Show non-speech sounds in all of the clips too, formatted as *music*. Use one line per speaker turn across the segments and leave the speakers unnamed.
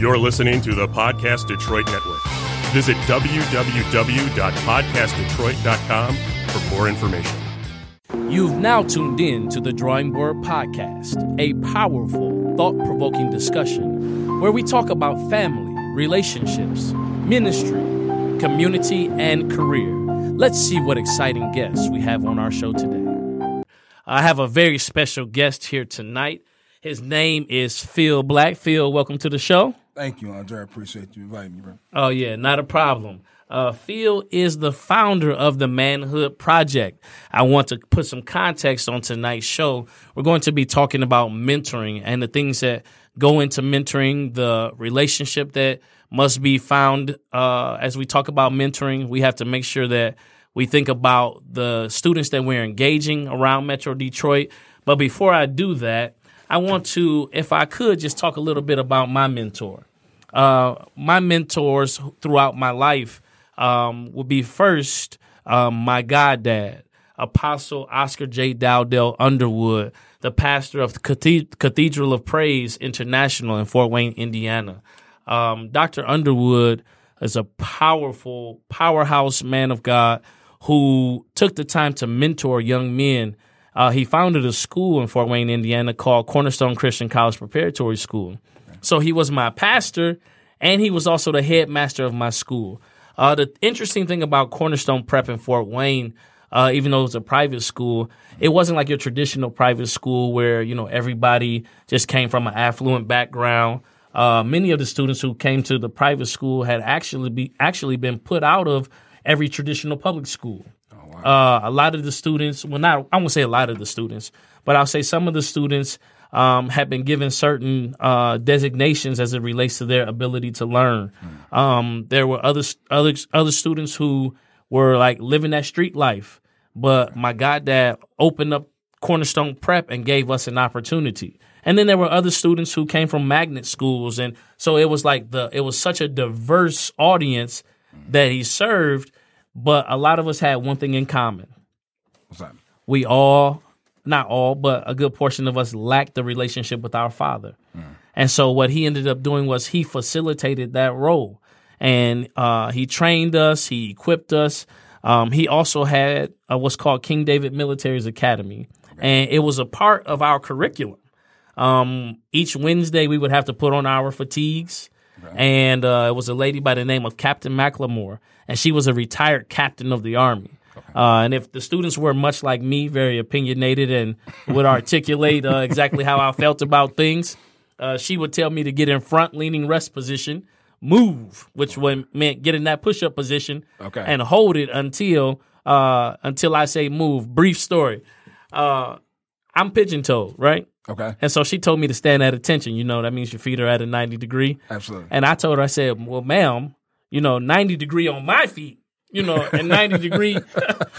You're listening to the Podcast Detroit Network. Visit www.podcastdetroit.com for more information.
You've now tuned in to the Drawing Board Podcast, a powerful, thought provoking discussion where we talk about family, relationships, ministry, community, and career. Let's see what exciting guests we have on our show today. I have a very special guest here tonight. His name is Phil Black. Phil, welcome to the show.
Thank you, Andre. I appreciate you inviting me, bro.
Oh, yeah, not a problem. Uh, Phil is the founder of the Manhood Project. I want to put some context on tonight's show. We're going to be talking about mentoring and the things that go into mentoring, the relationship that must be found uh, as we talk about mentoring. We have to make sure that we think about the students that we're engaging around Metro Detroit. But before I do that, I want to, if I could, just talk a little bit about my mentor. Uh, my mentors throughout my life um, would be first um, my goddad, Apostle Oscar J. Dowdell Underwood, the pastor of the Cathedral of Praise International in Fort Wayne, Indiana. Um, Dr. Underwood is a powerful, powerhouse man of God who took the time to mentor young men. Uh, he founded a school in Fort Wayne, Indiana called Cornerstone Christian College Preparatory School. So he was my pastor, and he was also the headmaster of my school. Uh, the interesting thing about Cornerstone Prep in Fort Wayne, uh, even though it was a private school, it wasn't like your traditional private school where you know everybody just came from an affluent background. Uh, many of the students who came to the private school had actually be actually been put out of every traditional public school. Oh, uh, a lot of the students, well, not I won't say a lot of the students, but I'll say some of the students um, have been given certain uh, designations as it relates to their ability to learn. Um, there were other other other students who were like living that street life, but my goddad opened up Cornerstone Prep and gave us an opportunity. And then there were other students who came from magnet schools, and so it was like the it was such a diverse audience that he served. But a lot of us had one thing in common.
What's that?
We all not all, but a good portion of us lacked the relationship with our father. Mm. And so what he ended up doing was he facilitated that role. And uh, he trained us, he equipped us. Um, he also had uh, what's called King David Military's Academy. Okay. And it was a part of our curriculum. Um, each Wednesday, we would have to put on our fatigues. Okay. And uh, it was a lady by the name of Captain McLemore, and she was a retired captain of the Army. Uh, and if the students were much like me, very opinionated and would articulate uh, exactly how I felt about things, uh, she would tell me to get in front leaning rest position, move, which would meant get in that push up position, okay. and hold it until uh, until I say move. Brief story. Uh, I'm pigeon toed, right?
Okay.
And so she told me to stand at attention. You know, that means your feet are at a 90 degree.
Absolutely.
And I told her, I said, well, ma'am, you know, 90 degree on my feet you know, and 90 *laughs* degree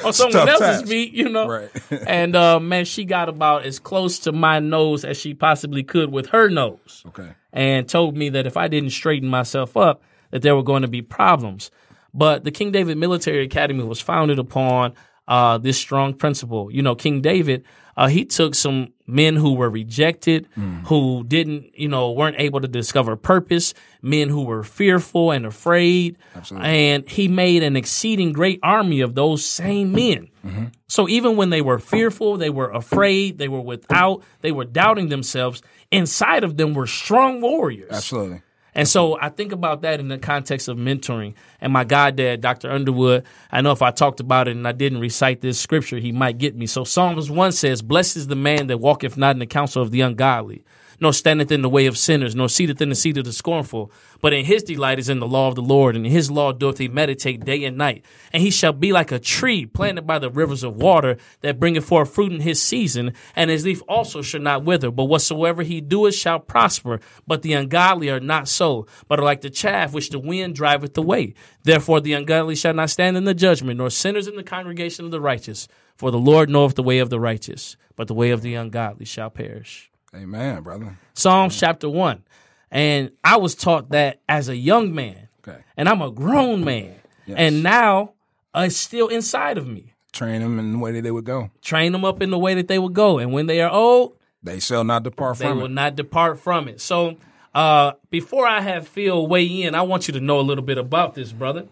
on someone else's times. feet, you know.
Right. *laughs*
and uh, man, she got about as close to my nose as she possibly could with her nose.
Okay.
And told me that if I didn't straighten myself up, that there were going to be problems. But the King David Military Academy was founded upon uh, this strong principle. You know, King David, uh, he took some men who were rejected, mm. who didn't, you know, weren't able to discover purpose, men who were fearful and afraid.
Absolutely.
And he made an exceeding great army of those same men. Mm-hmm. So even when they were fearful, they were afraid, they were without, they were doubting themselves, inside of them were strong warriors.
Absolutely.
And so I think about that in the context of mentoring. And my goddad, Dr. Underwood, I know if I talked about it and I didn't recite this scripture, he might get me. So Psalms 1 says, Blessed is the man that walketh not in the counsel of the ungodly, nor standeth in the way of sinners, nor seateth in the seat of the scornful. But in his delight is in the law of the Lord, and in his law doth he meditate day and night. And he shall be like a tree planted by the rivers of water that bringeth forth fruit in his season, and his leaf also shall not wither. But whatsoever he doeth shall prosper. But the ungodly are not so, but are like the chaff which the wind driveth away. Therefore the ungodly shall not stand in the judgment, nor sinners in the congregation of the righteous. For the Lord knoweth the way of the righteous, but the way of the ungodly shall perish.
Amen, brother.
Psalms chapter 1. And I was taught that as a young man.
Okay.
And I'm a grown man. Yes. And now uh, it's still inside of me.
Train them in the way that they would go.
Train them up in the way that they would go. And when they are old,
they shall not depart from
it. They
will
not depart from it. So, Uh, before I have Phil weigh in, I want you to know a little bit about this, brother.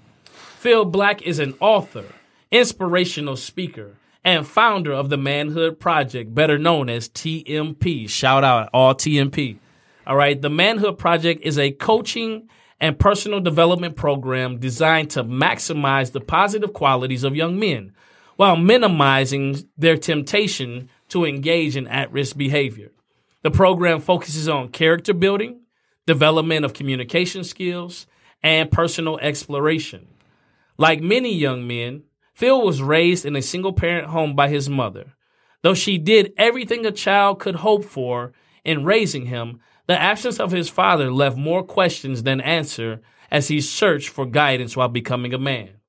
Phil Black is an author, inspirational speaker, and founder of the Manhood Project, better known as TMP. Shout out all TMP. All right. The Manhood Project is a coaching and personal development program designed to maximize the positive qualities of young men while minimizing their temptation to engage in at risk behavior. The program focuses on character building, development of communication skills, and personal exploration. Like many young men, Phil was raised in a single parent home by his mother. Though she did everything a child could hope for in raising him, the absence of his father left more questions than answer as he searched for guidance while becoming a man.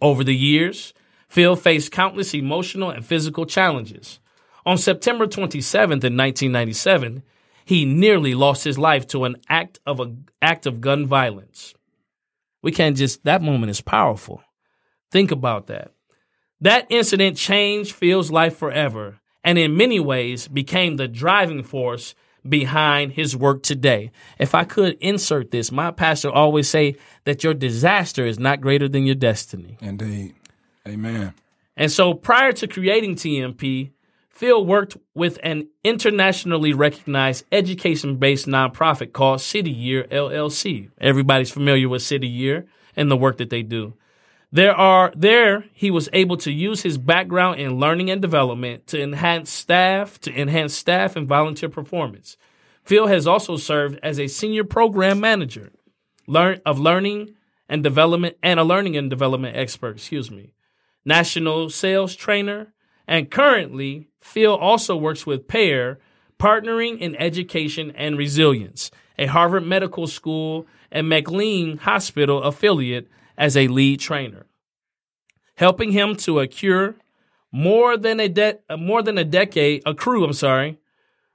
Over the years, Phil faced countless emotional and physical challenges. On September 27th in 1997, he nearly lost his life to an act of a act of gun violence. We can't just that moment is powerful. Think about that. That incident changed Phil's life forever and in many ways became the driving force behind his work today. If I could insert this, my pastor always say that your disaster is not greater than your destiny.
Indeed. Amen.
And so prior to creating TMP, Phil worked with an internationally recognized education based nonprofit called City Year LLC. Everybody's familiar with City Year and the work that they do. There are there he was able to use his background in learning and development to enhance staff to enhance staff and volunteer performance. Phil has also served as a senior program manager, learn of learning and development and a learning and development expert, excuse me, national sales trainer, and currently Phil also works with PEAR, Partnering in Education and Resilience, a Harvard Medical School and McLean Hospital affiliate as a lead trainer, helping him to accrue more than a de- more than a decade accrue. I'm sorry,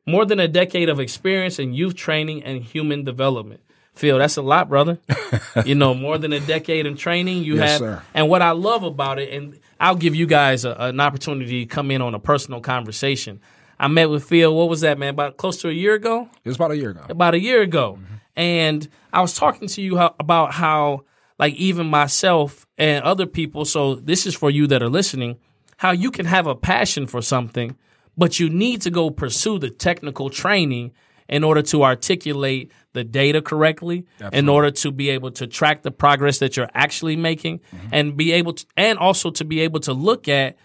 more than a decade of experience in youth training and human development. Phil, that's a lot, brother. *laughs* you know, more than a decade in training you
Yes,
have.
sir.
And what I love about it, and I'll give you guys a, an opportunity to come in on a personal conversation. I met with Phil. What was that, man? About close to a year ago
It was about a year ago.
about a year ago, mm-hmm. and I was talking to you how, about how, like, even myself and other people. So this is for you that are listening. How you can have a passion for something, but you need to go pursue the technical training in order to articulate the data correctly, in order to be able to track the progress that you're actually making, mm-hmm. and be able to, and also to be able to look at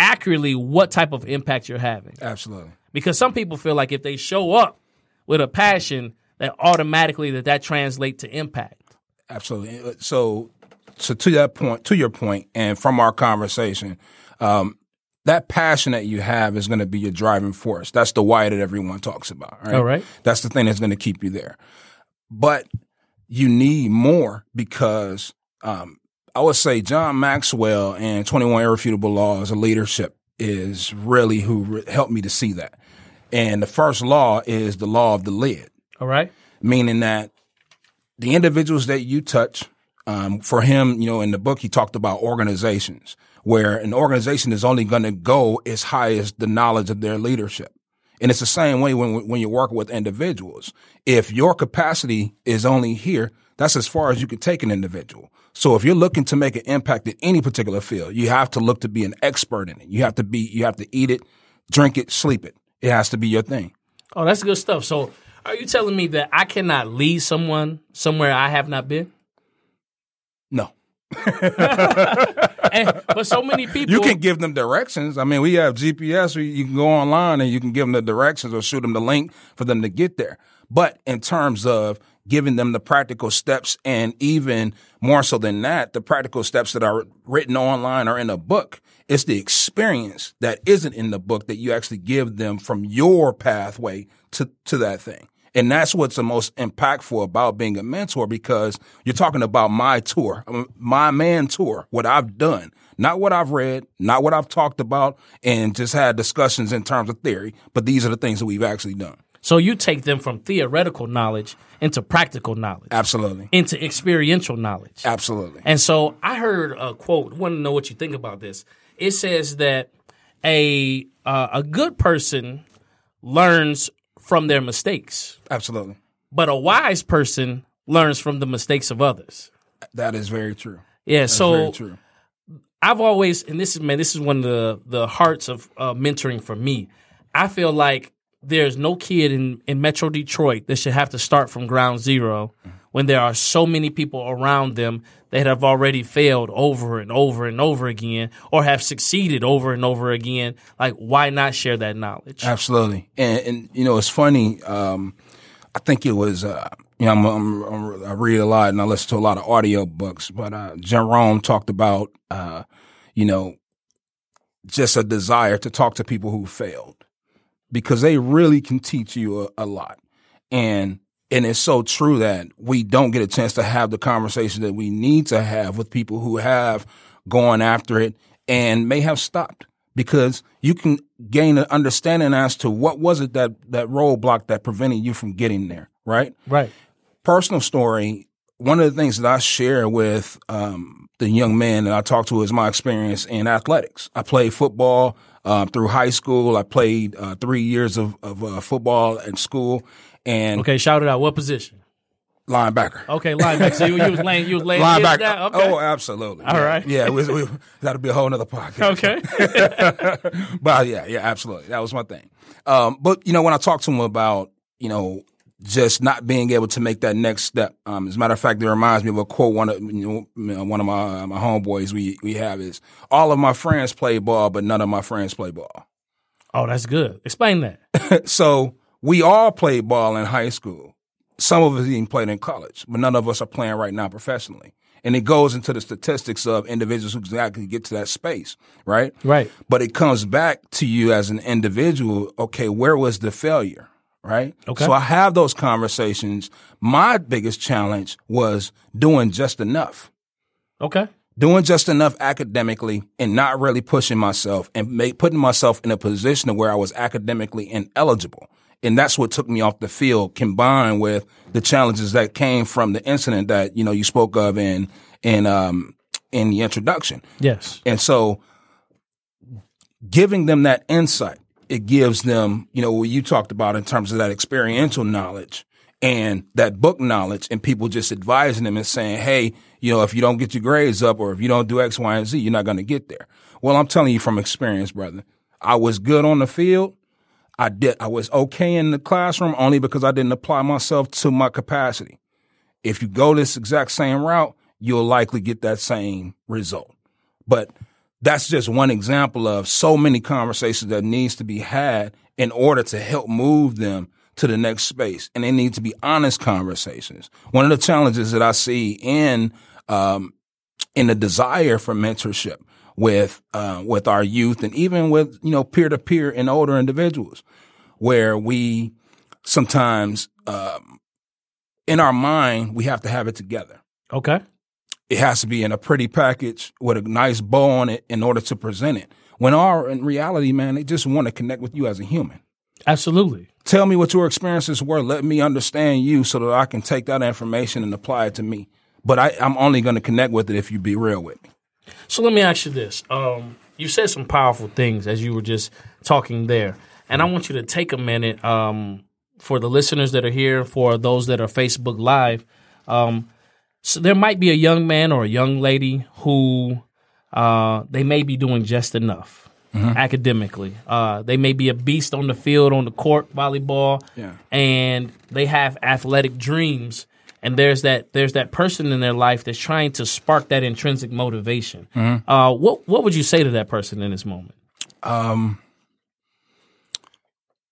accurately what type of impact you're having
Absolutely.
because some people feel like if they show up with a passion that automatically that that translates to impact
Absolutely. So, so to that point, to your point, and from our conversation, um, that passion that you have is going to be your driving force. That's the why that everyone talks about. Right?
All right.
That's the thing that's going to keep you there. But you need more because um, I would say John Maxwell and 21 Irrefutable Laws of Leadership is really who re- helped me to see that. And the first law is the law of the lid
all right
meaning that the individuals that you touch, um, for him, you know, in the book, he talked about organizations where an organization is only going to go as high as the knowledge of their leadership. And it's the same way when, when you're working with individuals. If your capacity is only here, that's as far as you can take an individual. So if you're looking to make an impact in any particular field, you have to look to be an expert in it. You have to be, you have to eat it, drink it, sleep it. It has to be your thing.
oh that's good stuff so are you telling me that i cannot lead someone somewhere i have not been
No. *laughs*
and, but so many people
You can give them directions. I mean, we have GPS. where You can go online and you can give them the directions or shoot them the link for them to get there. But in terms of giving them the practical steps and even more so than that, the practical steps that are written online or in a book, it's the experience that isn't in the book that you actually give them from your pathway to, to that thing. And that's what's the most impactful about being a mentor because you're talking about my tour, um, my man tour, what I've done, not what I've read, not what I've talked about and just had discussions in terms of theory, but these are the things that we've actually done.
so you take them from theoretical knowledge into practical knowledge
Absolutely.
into experiential knowledge
Absolutely.
And so I heard a quote. Want to know what you think about this? It says that a uh, a good person learns from their mistakes,
Absolutely.
but a wise person learns from the mistakes of others.
That is very true.
Yeah,
That's
so
true.
I've always, and this is man, this is one of the the hearts of uh, mentoring for me. I feel like there's no kid in in Metro Detroit that should have to start from ground zero when there are so many people around them that have already failed over and over and over again, or have succeeded over and over again. Like, why not share that knowledge?
Absolutely. And, and you know, it's funny. Um, I think it was, uh, you know, I'm, I'm, I'm, i read a lot and I listen to a lot of audio books, but, uh, Jerome talked about, uh, you know, just a desire to talk to people who failed because they really can teach you a, a lot. And, and it's so true that we don't get a chance to have the conversation that we need to have with people who have gone after it and may have stopped because you can gain an understanding as to what was it that that roadblock that prevented you from getting there, right?
Right.
Personal story. One of the things that I share with um, the young man that I talk to is my experience in athletics. I played football uh, through high school. I played uh, three years of, of uh, football in school, and
Okay, shout it out. What position?
linebacker.
Okay, linebacker. So you, you was laying, you was laying
Linebacker.
down? Okay.
Oh, absolutely.
All
yeah.
right.
Yeah, we, we, that'll be a whole nother podcast.
okay. *laughs*
but yeah, yeah, absolutely. That was my thing. Um, but you know, when I talked to him about, you know, just not being able to make that next step. Um, as a matter of fact, it reminds me of a quote one of you know, one of my my homeboys we we have is all of my friends play ball, but none of my friends play ball.
Oh, that's good. Explain that. *laughs*
so we all played ball in high school. Some of us even played in college, but none of us are playing right now professionally. And it goes into the statistics of individuals who exactly get to that space, right?
Right.
But it comes back to you as an individual. Okay, where was the failure? Right.
Okay.
So I have those conversations. My biggest challenge was doing just enough
Okay.
doing just enough academically and not really pushing myself and make, putting myself in a position where I was academically ineligible. And that's what took me off the field combined with the challenges that came from the incident that, you know, you spoke of in, in, um, in the introduction.
Yes.
And so giving them that insight, it gives them, you know, what you talked about in terms of that experiential knowledge and that book knowledge and people just advising them and saying, Hey, you know, if you don't get your grades up or if you don't do X, Y, and Z, you're not going to get there. Well, I'm telling you from experience, brother, I was good on the field. I did, I was okay in the classroom only because I didn't apply myself to my capacity. If you go this exact same route, you'll likely get that same result. But that's just one example of so many conversations that needs to be had in order to help move them to the next space. And they need to be honest conversations. One of the challenges that I see in, um, in the desire for mentorship with, uh, with our youth and even with, you know, peer to peer and older individuals where we sometimes, um, in our mind, we have to have it together
Okay.
it has to be in a pretty package with a nice bow on it in order to present it. When our in reality, man, they just want to connect with you as a human.
Absolutely.
Tell me what your experiences were. Let me understand you so that I can take that information and apply it to me. But I, I'm only going to connect with it if you be real with me.
So let me ask you this. Um, you said some powerful things as you were just talking there. And I want you to take a minute um, for the listeners that are here, for those that are Facebook Live. Um, so there might be a young man or a young lady who uh, they may be doing just enough academically. Uh, they may be a beast on the field, on the court, volleyball,
Yeah.
and they have athletic dreams. And there's that there's that person in their life that's trying to spark that intrinsic motivation. Uh, what what would you say to that person in this moment?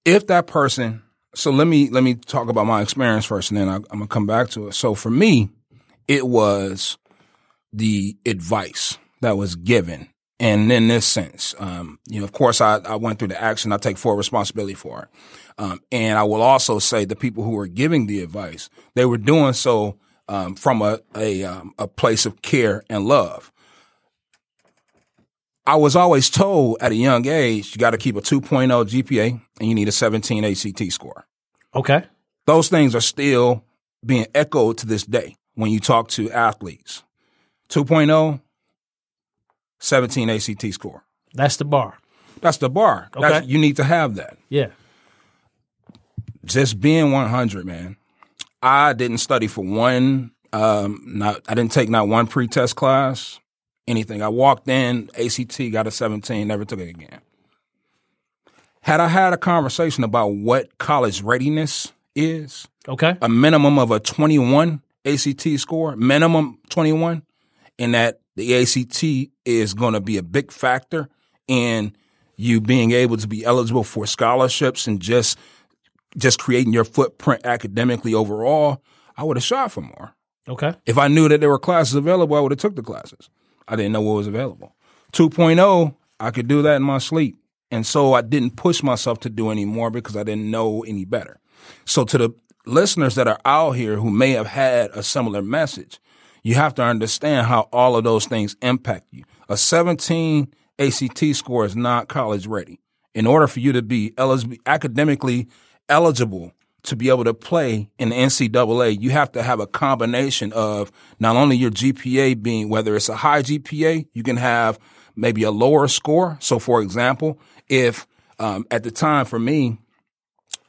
if that person so let me let me talk about my experience first and then I, i'm gonna come back to it so for me it was the advice that was given and in this sense um, you know of course I, I went through the action i take full responsibility for it um, and i will also say the people who were giving the advice they were doing so um, from a a, um, a place of care and love I was always told at a young age, you got to keep a 2.0 GPA and you need a 17 ACT score.
Okay,
Those things are still being echoed to this day when you talk to athletes. 2.0, 17 ACT score.
that's the bar.
That's the bar. That's-
Okay.
you need to have that.
Yeah,
Just being 100, man. I didn't study for one. Um, not I didn't take not one pre-test class, anything. I walked in, ACT, got a 17, never took it again. Had I had a conversation about what college readiness is,
Okay.
a minimum of a 21 ACT score, minimum 21, in that the ACT is going to be a big factor in you being able to be eligible for scholarships and just just creating your footprint academically overall, I would have shot for more.
Okay.
If I knew that there were classes available, I would have took the classes. I didn't know what was available. 2.0, I could do that in my sleep. And so I didn't push myself to do any more because I didn't know any better. So to the listeners that are out here who may have had a similar message, you have to understand how all of those things impact you. A 17 ACT score is not college ready. In order for you to be academically eligible to be able to play in the NCAA, you have to have a combination of not only your GPA being, whether it's a high GPA, you can have maybe a lower score. So, for example, if um, at the time for me,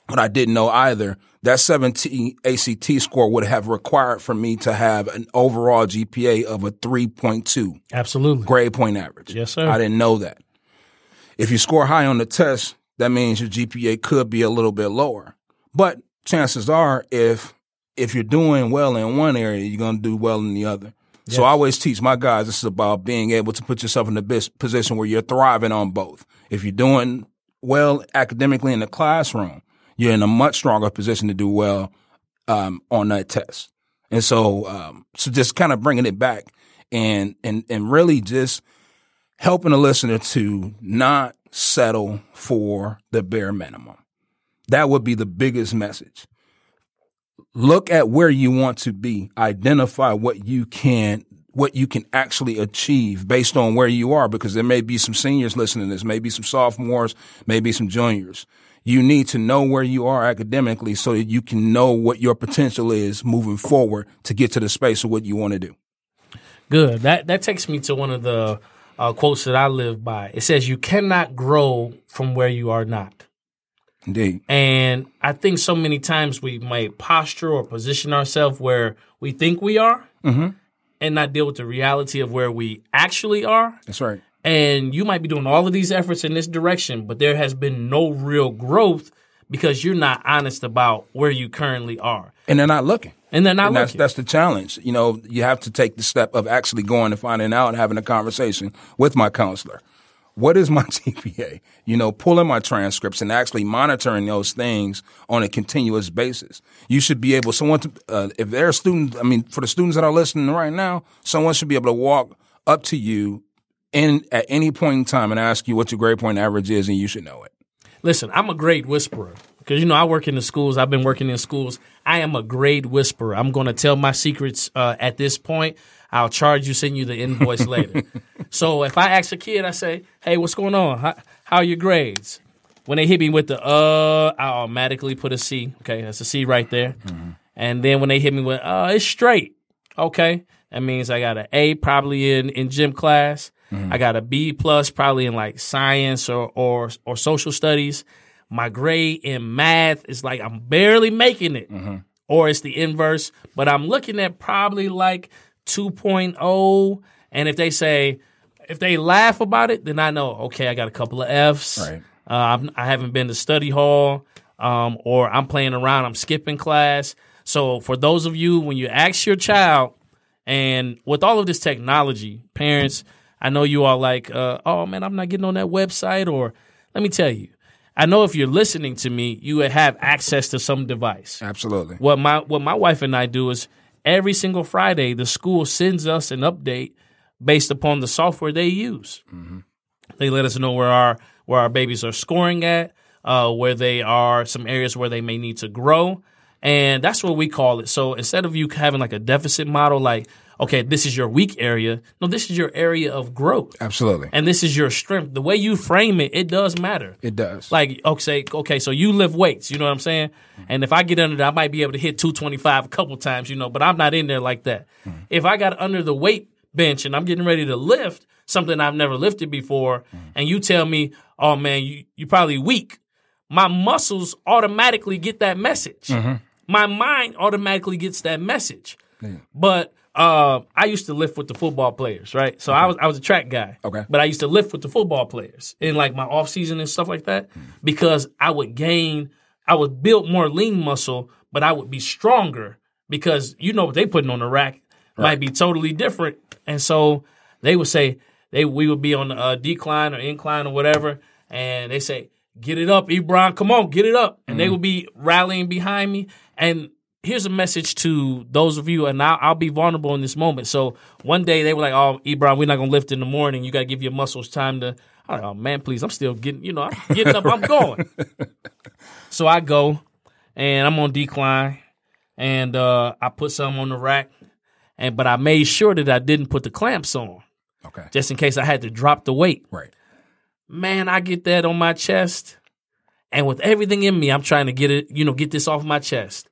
what I didn't know either, that 17 ACT score would have required for me to have an overall GPA of a 3.2
Absolutely.
grade point average.
Yes, sir.
I didn't know that. If you score high on the test, that means your GPA could be a little bit lower. But chances are, if if you're doing well in one area, you're going to do well in the other. So I always teach my guys this is about being able to put yourself in the best position where you're thriving on both. If you're doing well academically in the classroom, you're in a much stronger position to do well um, on that test. And so, um, so just kind of bringing it back and and and really just helping the listener to not settle for the bare minimum. That would be the biggest message. Look at where you want to be. Identify what you can what you can actually achieve based on where you are because there may be some seniors listening to this, maybe some sophomores, maybe some juniors. You need to know where you are academically so that you can know what your potential is moving forward to get to the space of what you want to do.
Good. That that takes me to one of the uh, quotes that I live by. It says, "You cannot grow from where you are not."
Indeed.
And I think so many times we might posture or position ourselves where we think we are, and not deal with the reality of where we actually are.
That's right.
And you might be doing all of these efforts in this direction, but there has been no real growth because you're not honest about where you currently are,
And they're not looking.
and they're not
and that's
looking.
that's the challenge. You know, you have to take the step of actually going and finding out and having a conversation with my counselor. What is my *laughs* GPA? You know, pulling my transcripts and actually monitoring those things on a continuous basis. You should be able, someone to, uh, if they're a student, I mean, for the students that are listening right now, someone should be able to walk up to you in at any point in time and ask you what your grade point average is, and you should know it.
Listen, I'm a grade whisperer because you know I work in the schools. I've been working in schools. I am a grade whisperer. I'm going to tell my secrets uh, at this point. I'll charge you, send you the invoice *laughs* later. So if I ask a kid, I say, "Hey, what's going on? How, how are your grades?" When they hit me with the "uh," I automatically put a C. Okay, that's a C right there. And then when they hit me with "uh," it's straight. Okay, that means I got an A probably in in gym class. I got a B plus probably in like science or or or social studies. My grade in math is like I'm barely making it, or it's the inverse. But I'm looking at probably like 2.0. And if they say, if they laugh about it, then I know okay, I got a couple of Fs.
Right.
Uh, I'm, I haven't been to study hall, um, or I'm playing around. I'm skipping class. So for those of you, when you ask your child, and with all of this technology, parents, I know you are like, uh, oh man, I'm not getting on that website. Or let me tell you, I know if you're listening to me, you would have access to some device.
Absolutely.
What my what my wife and I do is every single Friday, the school sends us an update based upon the software they use. They let us know where our where our babies are scoring at, uh, where they are, some areas where they may need to grow, and that's what we call it. So instead of you having like a deficit model, like okay, this is your weak area, no, this is your area of growth,
Absolutely.
and this is your strength. The way you frame it, it does matter.
It does.
Like, okay, okay, so you lift weights, you know what I'm saying? Mm-hmm. And if I get under there, I might be able to hit 225 a couple times, you know, but I'm not in there like that. Mm-hmm. If I got under the weight bench and I'm getting ready to lift something I've never lifted before, mm-hmm. and you tell me, oh man, you, you're probably weak, my muscles automatically get that message. my mind automatically gets that message. But uh, I used to lift with the football players, right? So I was I was a track guy.
Okay.
But I used to lift with the football players in like my off season and stuff like that hmm. because I would gain, I would build more lean muscle, but I would be stronger because you know what they putting on the rack might be totally different, and so they would say they we would be on a uh, decline or incline or whatever, and they say get it up, Ebron, come on, get it up, and they hmm. would be rallying behind me. And here's a message to those of you, and I'll, I'll, be vulnerable in this moment. So one day they were like, "Oh, Ebron, we're not gonna lift in the morning. You got to give your muscles time to." I'm like, "Oh man, please, I'm still getting, you know, I'm getting up, I'm going." *laughs* so I go, and I'm on decline, and uh, I put some on the rack, and but I made sure that I didn't put the clamps on,
Okay.
just in case I had to drop the weight.
Right.
Man, I get that on my chest, and with everything in me, I'm trying to get it, you know, get this off my chest.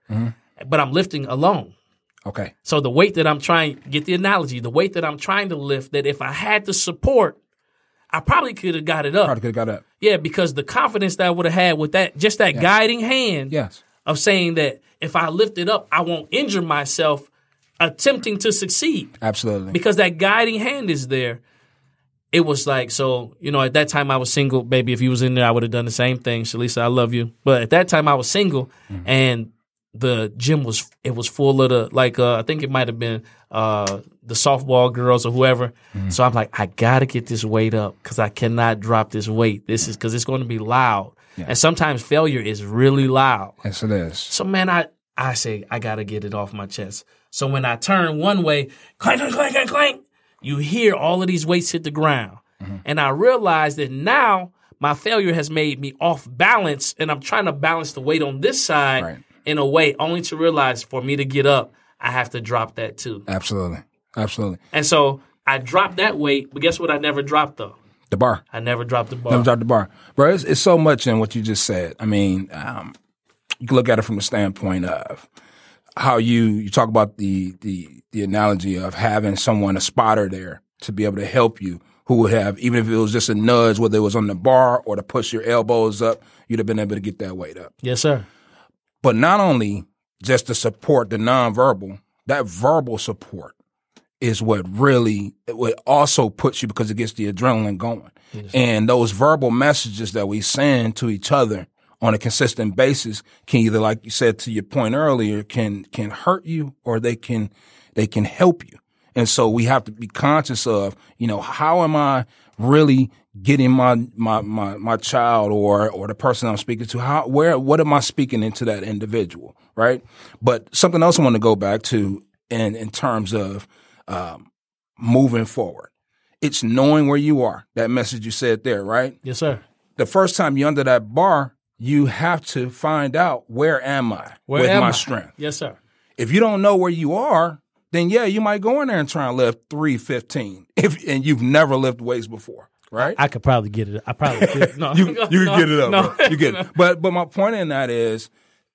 But I'm lifting alone.
Okay.
So the weight that I'm trying, get the analogy, the weight that I'm trying to lift, that if I had the support, I probably could have got it up.
Probably could have got up.
Yeah, because the confidence that I would have had with that, just that guiding hand
Yes.
of saying that if I lift it up, I won't injure myself attempting to succeed
Absolutely.
because that guiding hand is there. It was like so, you know. At that time, I was single, baby. If you was in there, I would have done the same thing. Shalisa, I love you. But at that time, I was single, mm-hmm. and the gym was it was full of the like uh, I think it might have been uh, the softball girls or whoever. So I'm like, I gotta get this weight up because I cannot drop this weight. This is because it's going to be loud, and sometimes failure is really loud.
Yes, it is.
So man, I I say I gotta get it off my chest. So when I turn one way, clank, clank, clank, clank, clank, you hear all of these weights hit the ground, and I realize that now my failure has made me off balance, and I'm trying to balance the weight on this side
Right.
In a way, only to realize for me to get up, I have to drop that too.
Absolutely. Absolutely.
And so I dropped that weight, but guess what? I never dropped though.
The bar.
I never dropped the bar.
Never dropped the bar. Bro, it's, it's so much in what you just said. I mean, um, you can look at it from the standpoint of how you you talk about the the the analogy of having someone a spotter there to be able to help you who would have even if it was just a nudge whether it was on the bar or to push your elbows up you'd have been able to get that weight up
yes, sir.
But not only just the support the nonverbal that verbal support is what really what also puts you because it gets the adrenaline going. And those verbal messages that we send to each other on a consistent basis can either like you said to your point earlier can can hurt you or they can they can help you. And so we have to be conscious of you know how am i really getting my my my, my child or or the person i'm speaking to how where what am i speaking into that individual right but something else i want to go back to in in terms of um, moving forward it's knowing where you are that message you said there right
Yes, sir.
the first time you're under that bar, you have to find out where am I
Where
with
am
my
I?
strength.
Yes, sir.
If you don't know where you are, then yeah, you might go in there and try and lift 315 if and you've never lifted weights before, right?
I could probably get it. I probably could. *laughs* No,
you you
no,
get it up.
No,
bro. You get it. *laughs* But but my point in that is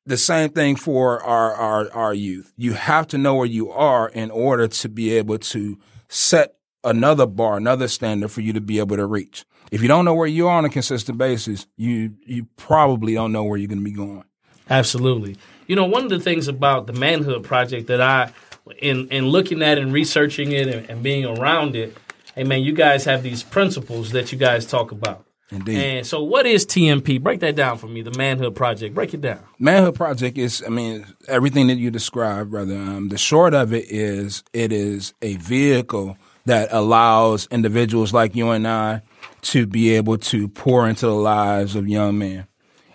the same thing for our, our our youth. You have to know where you are in order to be able to set another bar, another standard for you to be able to reach. If you don't know where you are on a consistent basis, you you probably don't know where you're going to be going.
Absolutely. You know, one of the things about the Manhood Project that I, in in looking at and researching it and, and being around it, hey man, you guys have these principles that you guys talk about.
Indeed.
And so, what is TMP? Break that down for me. The Manhood Project. Break it down.
Manhood Project is, I mean, everything that you described, brother. Um, the short of it is, it is a vehicle that allows individuals like you and I to be able to pour into the lives of young men,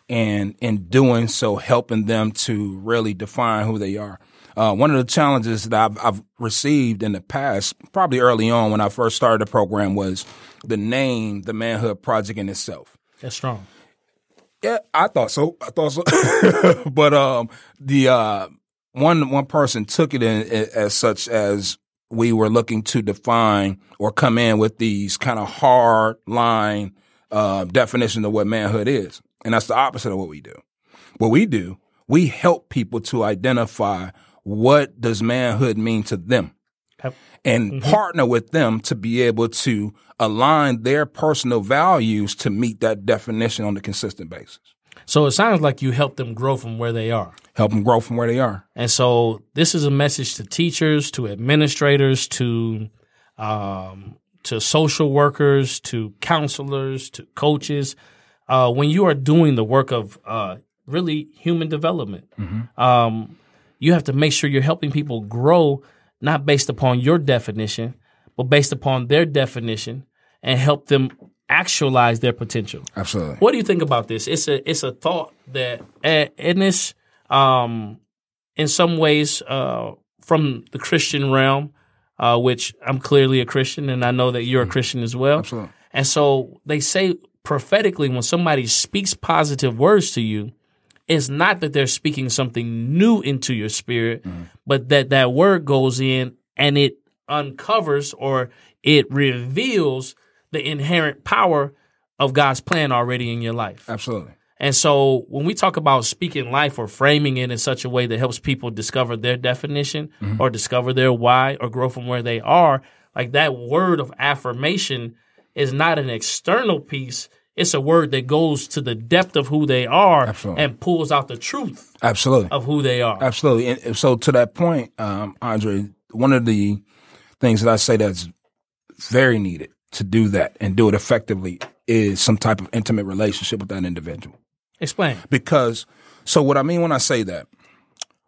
and in doing so, helping them to really define who they are. Uh, one of the challenges that I've, I've received in the past, probably early on when I first started the program, was the name, the Manhood Project in itself.
That's strong.
Yeah, I thought so. I thought so. *laughs* but um, the uh, one one person took it in as such as we were looking to define or come in with these kind of hard line uh, definition of what manhood is, and that's the opposite of what we do. What we do, we help people to identify what does manhood mean to them and partner with them to be able to align their personal values to meet that definition on a consistent basis.
So it sounds like you help them grow from where they are.
Help them grow from where they are.
And so this is a message to teachers, to administrators, to um, to social workers, to counselors, to coaches. Uh, when you are doing the work of uh, really human development, um, you have to make sure you're helping people grow, not based upon your definition, but based upon their definition, and help them actualize their potential.
Absolutely.
What do you think about this? It's a it's a thought that in this um in some ways uh from the Christian realm, uh which I'm clearly a Christian and I know that you're a Christian as well.
Absolutely.
And so they say prophetically when somebody speaks positive words to you, it's not that they're speaking something new into your spirit, mm-hmm. but that that word goes in and it uncovers or it reveals the inherent power of God's plan already in your life.
Absolutely.
And so when we talk about speaking life or framing it in such a way that helps people discover their definition mm-hmm. or discover their why or grow from where they are, like that word of affirmation is not an external piece. It's a word that goes to the depth of who they are
Absolutely.
and pulls out the truth
Absolutely.
of who they are.
Absolutely. And so to that point, um, Andre, one of the things that I say that's very needed to do that and do it effectively is some type of intimate relationship with that individual.
Explain.
Because so what I mean when I say that,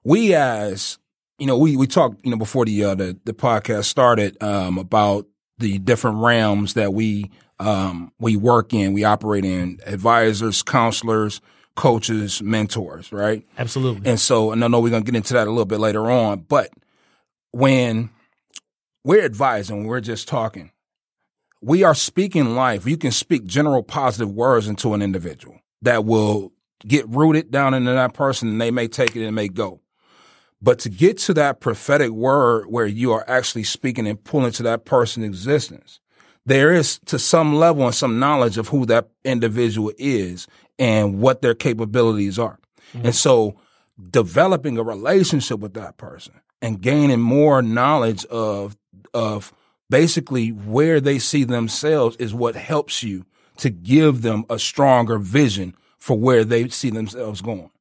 we as you know, we we talked, you know, before the uh, the, the podcast started um, about the different realms that we um, we work in, we operate in, advisors, counselors, coaches, mentors, right?
Absolutely.
And so, and I know we're gonna get into that a little bit later on, but when we're advising, we're just talking, we are speaking life. You can speak general positive words into an individual that will get rooted down into that person and they may take it and may go. But to get to that prophetic word where you are actually speaking and pulling to that person's existence, there is to some level and some knowledge of who that individual is and what their capabilities are. Mm-hmm. And so developing a relationship with that person and gaining more knowledge of of basically where they see themselves is what helps you to give them a stronger vision for where they see themselves going.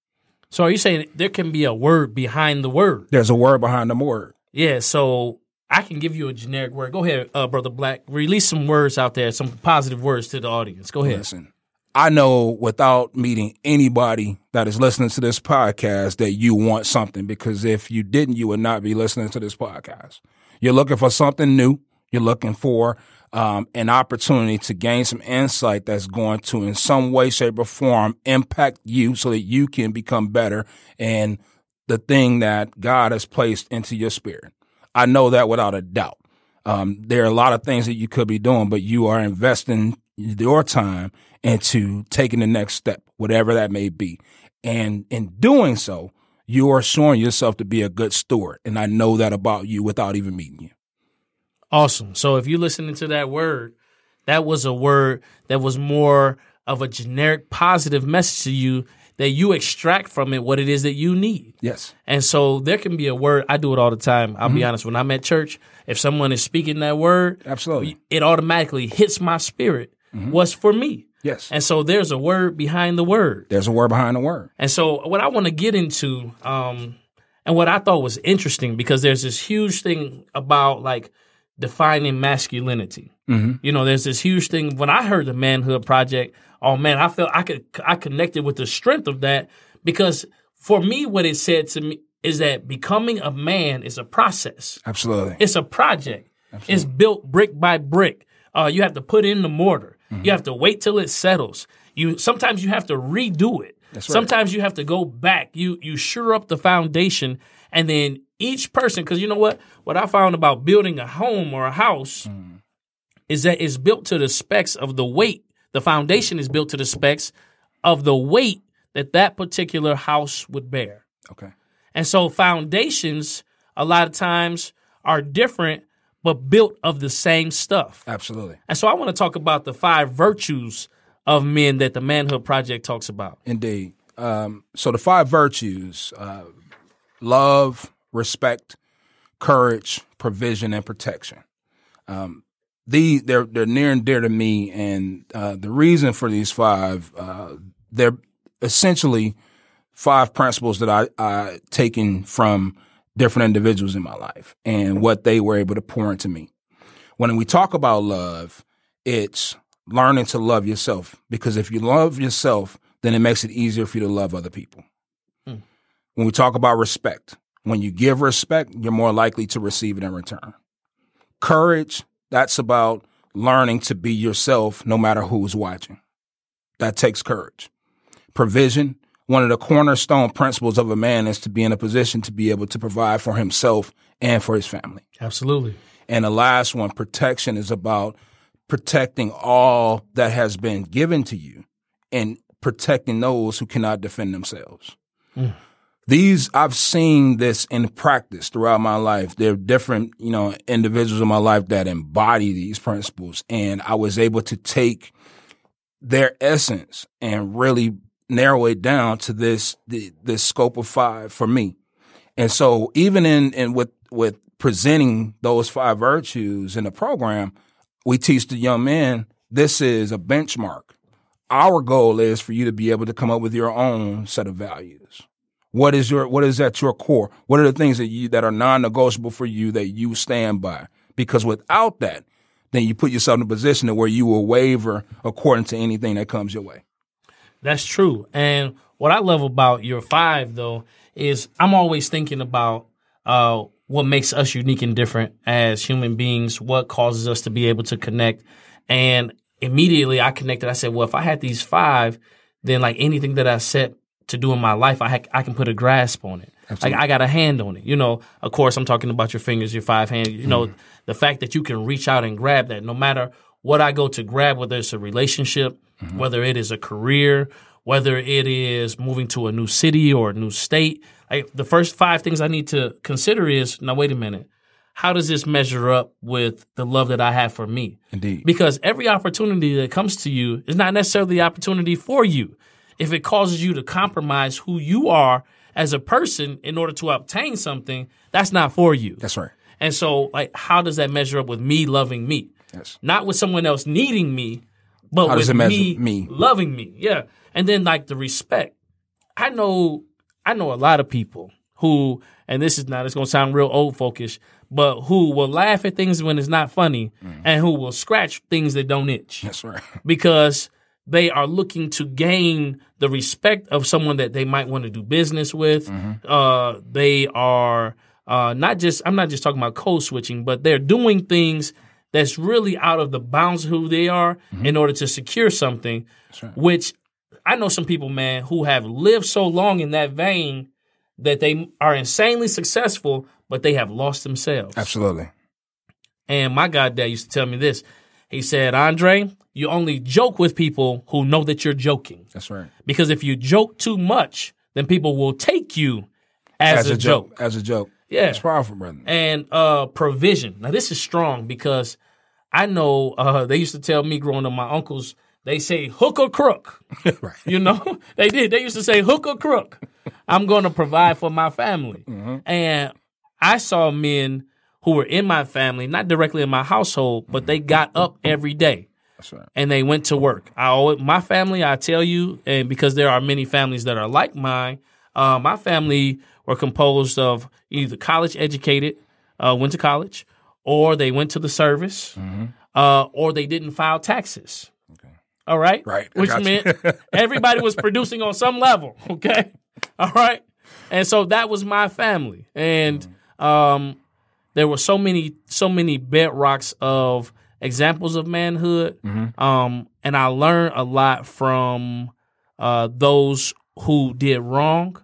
So are you saying there can be a word behind the word?
There's a word behind the word.
Yeah, so I can give you a generic word. Go ahead, uh, brother Black. Release some words out there, some positive words to the audience. Go ahead.
Listen, I know without meeting anybody that is listening to this podcast that you want something because if you didn't, you would not be listening to this podcast. You're looking for something new. You're looking for um, an opportunity to gain some insight that's going to, in some way, shape, or form, impact you so that you can become better and the thing that God has placed into your spirit. I know that without a doubt. Um, there are a lot of things that you could be doing, but you are investing your time into taking the next step, whatever that may be. And in doing so, you are showing yourself to be a good steward. And I know that about you without even meeting you.
Awesome. So if you're listening to that word, that was a word that was more of a generic positive message to you that you extract from it what it is that you need.
Yes.
And so there can be a word. I do it all the time. I'll be mm-hmm. honest. When I'm at church, if someone is speaking that word,
Absolutely.
it automatically hits my spirit. Mm-hmm. What's for me?
Yes.
And so there's a word behind the word.
There's a word behind the word.
And so what I want to get into, um, and what I thought was interesting because there's this huge thing about like defining masculinity. Mm-hmm. You know, there's this huge thing. When I heard the Manhood Project, oh man, I felt I could I connected with the strength of that because for me, what it said to me is that becoming a man is a process.
Absolutely.
It's a project. It's built brick by brick. Uh, you have to put in the mortar.
Mm-hmm.
You have to wait till it settles. You sometimes you have to redo it.
right.
Sometimes you have to go back. You you sure up the foundation, and then each person. Because you know what? What I found about building a home or a house
Mm.
is that it's built to the specs of the weight. The foundation is built to the specs of the weight that that particular house would bear.
Okay.
And so foundations a lot of times are different but built of the same stuff.
Absolutely.
And so I want to talk about the five virtues of men that the Manhood Project talks about.
Indeed. Um, so the five virtues uh, love, respect, courage, provision, and protection. Um, these they're they're near and dear to me, and uh, the reason for these five uh, they're essentially five principles that I, I taken from different individuals in my life and what they were able to pour into me. When we talk about love, it's learning to love yourself because if you love yourself, then it makes it easier for you to love other people.
Hmm.
When we talk about respect, when you give respect, you're more likely to receive it in return. Courage, that's about learning to be yourself no matter who's watching. That takes courage. Provision, one of the cornerstone principles of a man is to be in a position to be able to provide for himself and for his family.
Absolutely.
And the last one, protection, is about protecting all that has been given to you and protecting those who cannot defend themselves. Mm. These I've seen this in practice throughout my life. There are different, you know, individuals in my life that embody these principles and I was able to take their essence and really narrow it down to this the, this scope of five for me. And so even in in with with presenting those five virtues in the program, we teach the young men this is a benchmark. Our goal is for you to be able to come up with your own set of values. What is your what is at your core? What are the things that you that are non-negotiable for you that you stand by? Because without that, then you put yourself in a position where you will waver according to anything that comes your way.
That's true. And what I love about your five though is I'm always thinking about uh, what makes us unique and different as human beings, what causes us to be able to connect. And immediately I connected. I said, well, if I had these five, then like anything that I set to do in my life, I ha- I can put a grasp on it. Like I got a hand on it. You know, of course, I'm talking about your fingers, your five hands. You know, mm-hmm. the fact that you can reach out and grab that, no matter what I go to grab, whether it's a relationship, mm-hmm. whether it is a career, whether it is moving to a new city or a new state. Like the first five things I need to consider is now, wait a minute. How does this measure up with the love that I have for me?
Indeed.
Because every opportunity that comes to you is not necessarily the opportunity for you. If it causes you to compromise who you are as a person in order to obtain something, that's not for you.
That's right.
And so, like, how does that measure up with me loving me?
Yes.
Not with someone else needing me, but
How
with
it
me,
me?
loving me. Yeah. And then like the respect. I know I know a lot of people who, and this is not it's gonna sound real old folkish, but who will laugh at things when it's not funny mm. and who will scratch things that don't itch
That's right. *laughs*
because they are looking to gain the respect of someone that they might want to do business with. Uh, they are uh, not just, I'm not just talking about code switching, but they're doing things that's really out of the bounds of who they are in order to secure something, which I know some people, man, who have lived so long in that vein that they are insanely successful, but they have lost themselves.
Absolutely.
And my goddad used to tell me this. He said, Andre, you only joke with people who know that you're joking.
That's right.
Because if you joke too much, then people will take you as, a, joke.
As a joke.
Yeah.
It's powerful, brother.
And uh, provision. Now, this is strong because I know uh, they used to tell me growing up, my uncles, they say hook or crook. *laughs*
right.
You know, *laughs* they did. They used to say hook or crook. I'm going to provide for my family. And I saw men who were in my family, not directly in my household, but they got up every day
That's right.
and they went to work. I always, my family, I tell you, and because there are many families that are like mine, uh, my family were composed of either college educated, uh, went to college, or they went to the service, uh, or they didn't file taxes. All right,
Right.
Which meant *laughs* everybody was producing on some level. Okay, *laughs* all right, and so that was my family, and um, there were so many so many bedrocks of examples of manhood um, and i learned a lot from uh, those who did wrong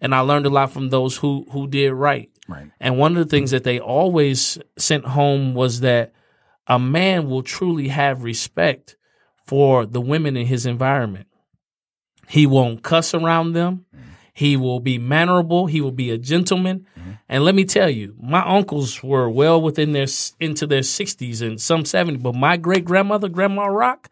and i learned a lot from those who who did right
Right.
and one of the things that they always sent home was that a man will truly have respect for the women in his environment he won't cuss around them he will be mannerable. He will be a gentleman. Mm-hmm. And let me tell you, my uncles were well within their into their sixties and some seventy. But my great grandmother, Grandma Rock,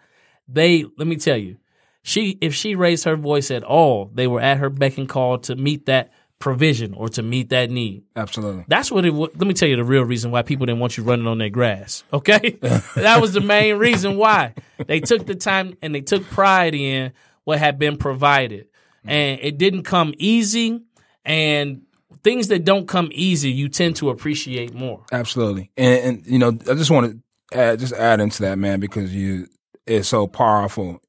they let me tell you, she if she raised her voice at all, they were at her beck and call to meet that provision or to meet that need.
Absolutely.
That's what it. Let me tell you the real reason why people didn't want you running on their grass. Okay, *laughs* that was the main reason why they took the time and they took pride in what had been provided. and it didn't come easy. And things that don't come easy, you tend to appreciate more.
Absolutely, and, and you know, I just want to add, just add into that, man, because you it's so powerful.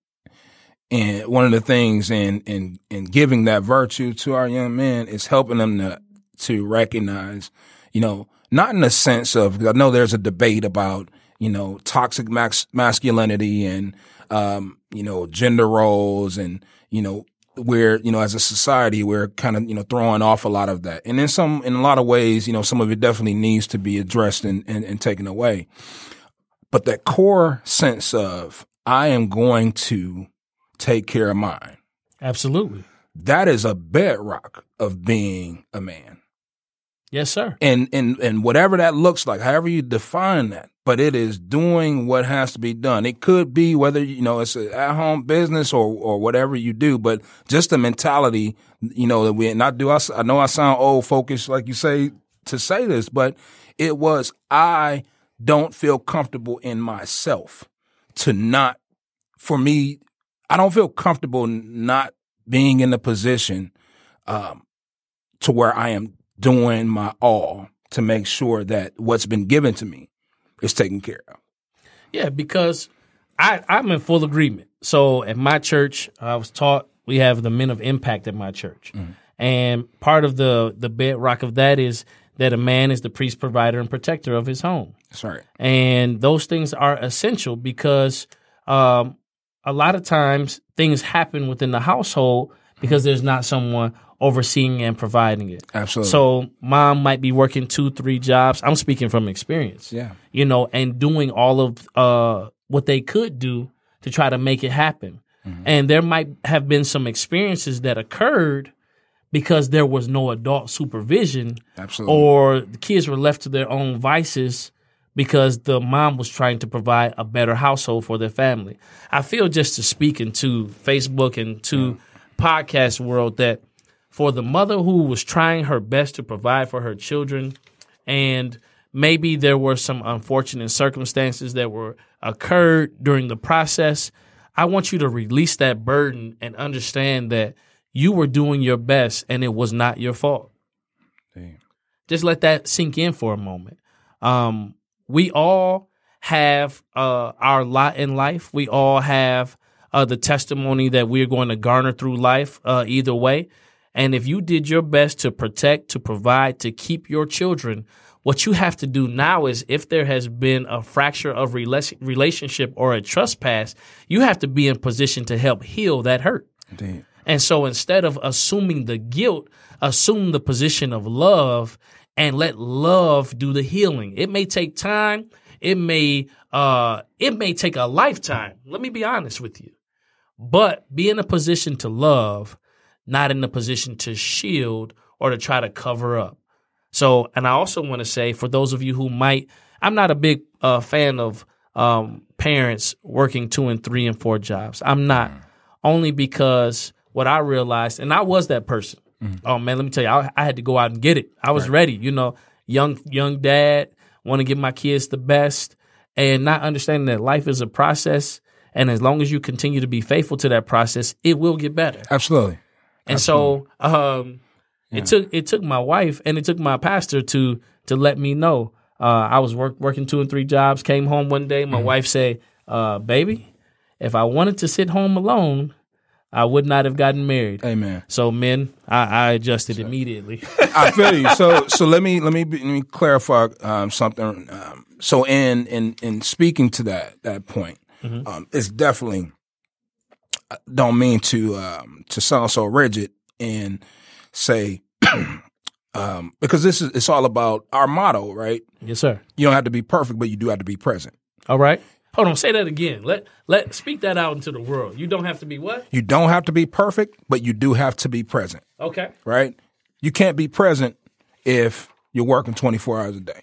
And one of the things in in in giving that virtue to our young men is helping them to to recognize, you know, not in the sense of I know there's a debate about you know toxic masculinity and um, you know gender roles and you know where you know as a society we're kind of you know throwing off a lot of that and in some in a lot of ways you know some of it definitely needs to be addressed and, and, and taken away but that core sense of i am going to take care of mine
Absolutely.
that is a bedrock of being a man
Yes, sir.
and and and whatever that looks like, however you define that, but it is doing what has to be done. It could be whether you know it's an at home business or or whatever you do, but just the mentality, you know, that we not do. I, I know I sound old focused, like you say to say this, but it was I don't feel comfortable in myself to not for me. I don't feel comfortable not being in the position um, to where I am doing my all to make sure that what's been given to me is taken care of.
Yeah, because I, I'm in full agreement. So at my church, I was taught we have the men of impact at my church. And part of the, the bedrock of that is that a man is the priest, provider, and protector of his home.
That's right.
And those things are essential because um, a lot of times things happen within the household because there's not someone overseeing and providing it.
Absolutely.
So mom might be working two, three jobs. I'm speaking from experience.
Yeah.
You know, and doing all of uh, what they could do to try to make it happen. And there might have been some experiences that occurred because there was no adult supervision
Absolutely.
or the kids were left to their own vices because the mom was trying to provide a better household for their family. I feel just to speak into Facebook and to podcast world that for the mother who was trying her best to provide for her children. And maybe there were some unfortunate circumstances that were occurred during the process. I want you to release that burden and understand that you were doing your best and it was not your fault.
Damn.
just let that sink in for a moment. Um, we all have uh, our lot in life. We all have uh, the testimony that we're going to garner through life uh, either way and if you did your best to protect, to provide, to keep your children, what you have to do now is if there has been a fracture of relationship or a trespass, you have to be in position to help heal that hurt.
Indeed.
And so instead of assuming the guilt, assume the position of love and let love do the healing. It may take time. It may uh it may take a lifetime. Let me be honest with you. But be in a position to love, not in a position to shield or to try to cover up. So, and I also want to say for those of you who might, I'm not a big uh, fan of um, parents working two and three and four jobs. I'm not, only because what I realized, and I was that person. Oh man, let me tell you, I, I had to go out and get it. I was ready, you know, young young dad, want to give my kids the best, and not understanding that life is a process, and as long as you continue to be faithful to that process, it will get better.
Absolutely.
And so um, it took it took my wife and it took my pastor to to let me know. Uh, I was work, working two and three jobs. Came home one day. My wife said, uh, "Baby, if I wanted to sit home alone, I would not have gotten married."
Amen.
So men, I, I adjusted immediately.
I *laughs* feel you. So so let me let me be- let me clarify um, something. Um, so in in in speaking to that that point, um, it's definitely don't mean to um, to sound so rigid and say *clears throat* um, because this is it's all about our motto, right?
yes, sir.
You don't have to be perfect, but you do have to be present.
All right. Hold on. Say that again. Let let speak that out into the world. You don't have to be what?
You don't have to be perfect, but you do have to be present,
Okay.
right? You can't be present if you're working 24 hours a day.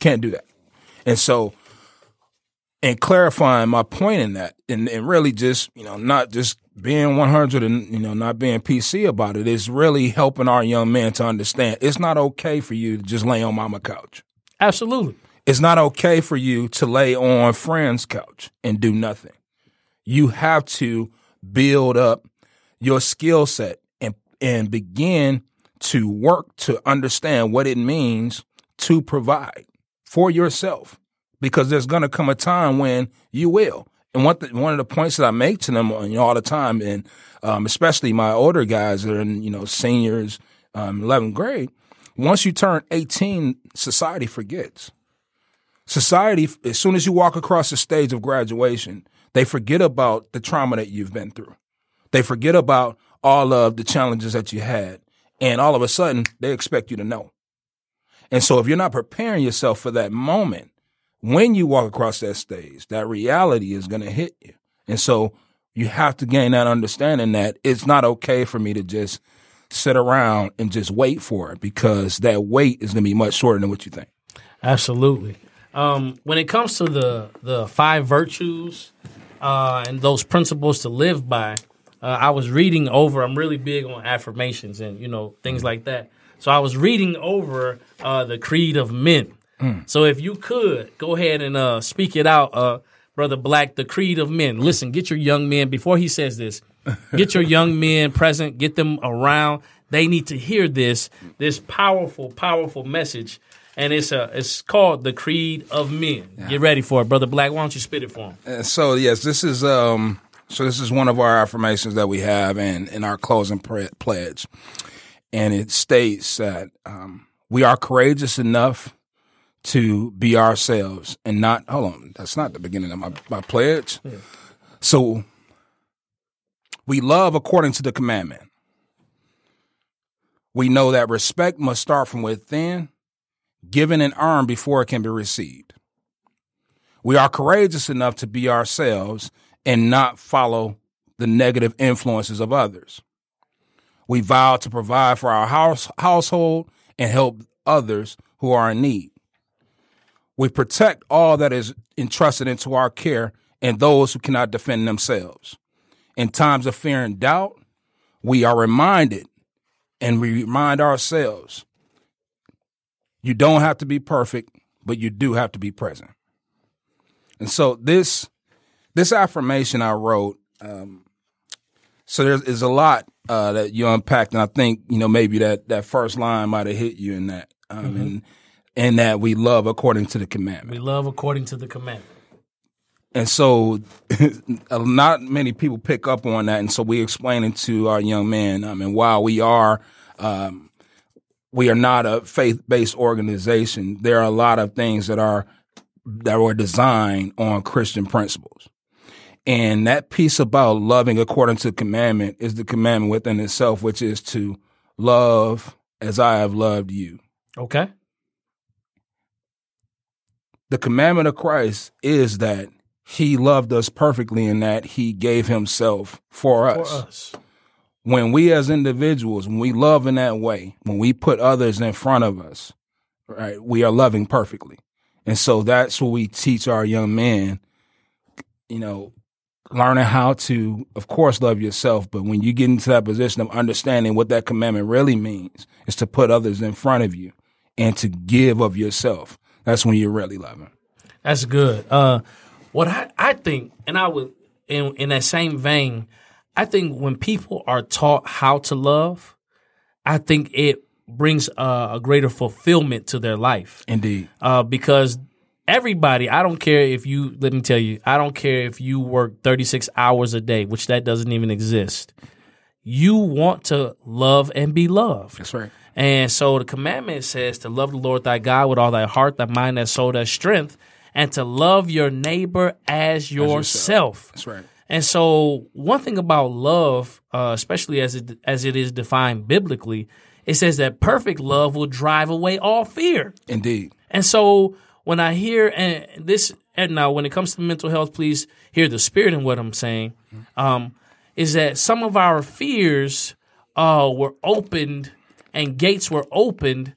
Can't do that. And so, in clarifying my point in that, and, and really just, you know, not just being 100 and, you know, not being PC about it, is really helping our young men to understand it's not okay for you to just lay on mama couch.
Absolutely.
It's not okay for you to lay on friend's couch and do nothing. You have to build up your skill set and and begin to work to understand what it means to provide for yourself because there's going to come a time when you will. And one th- one of the points that I make to them you know, all the time, and um, especially my older guys that are in, you know seniors, um, 11th grade, once you turn 18, society forgets. Society, as soon as you walk across the stage of graduation, they forget about the trauma that you've been through. They forget about all of the challenges that you had. And all of a sudden, they expect you to know. And so if you're not preparing yourself for that moment, when you walk across that stage, that reality is going to hit you. And so you have to gain that understanding that it's not okay for me to just sit around and just wait for it because that wait is going to be much shorter than what you think.
Absolutely. Um, when it comes to the the five virtues uh, and those principles to live by, uh, I was reading over. I'm really big on affirmations and you know things like that. So I was reading over uh, the Creed of Men. Mm. So if you could go ahead and uh, speak it out, uh, brother Black, the Creed of Men. Listen, get your young men before he says this. Get your young *laughs* men present. Get them around. They need to hear this this powerful, powerful message and it's a it's called the Creed of Men. Yeah. Get ready for it, brother Black. Why don't you spit it for him?
Uh, so yes, this is um so this is one of our affirmations that we have in in our closing pre- pledge, and it states that um, we are courageous enough to be ourselves and not hold on. That's not the beginning of my my pledge. Yeah. So we love according to the commandment. We know that respect must start from within, given and earned before it can be received. We are courageous enough to be ourselves and not follow the negative influences of others. We vow to provide for our house, household and help others who are in need. We protect all that is entrusted into our care and those who cannot defend themselves. In times of fear and doubt, we are reminded and we remind ourselves you don't have to be perfect, but you do have to be present. And so this this affirmation I wrote. Um, so there's, there's a lot uh, that you unpacked, and I think you know maybe that that first line might have hit you in that, um, mm-hmm. and and that we love according to the commandment.
We love according to the commandment.
And so, *laughs* not many people pick up on that, and so we explain it to our young men. I mean, while we are um, we are not a faith based organization, there are a lot of things that are that were designed on Christian principles. And that piece about loving according to commandment is the commandment within itself, which is to love as I have loved you.
Okay.
The commandment of Christ is that he loved us perfectly in that he gave himself for us. For us. When we as individuals, when we love in that way, when we put others in front of us, right, we are loving perfectly. And so that's what we teach our young men, you know, learning how to, of course, love yourself. But when you get into that position of understanding what that commandment really means is to put others in front of you and to give of yourself. That's when you're really loving.
That's good. Uh, what I, I think, and I would, in, in that same vein, I think when people are taught how to love, I think it brings a, a greater fulfillment to their life.
Indeed.
Uh, because everybody, I don't care if you, let me tell you, I don't care if you work 36 hours a day, which that doesn't even exist. You want to love and be loved.
That's right.
And so the commandment says to love the Lord thy God with all thy heart, thy mind, thy soul, thy strength, and to love your neighbor as yourself. As yourself.
That's right.
And so one thing about love, uh, especially as it as it is defined biblically, it says that perfect love will drive away all fear.
Indeed.
And so when I hear and this and now when it comes to mental health, please hear the spirit in what I'm saying. Um, is that some of our fears uh, were opened and gates were opened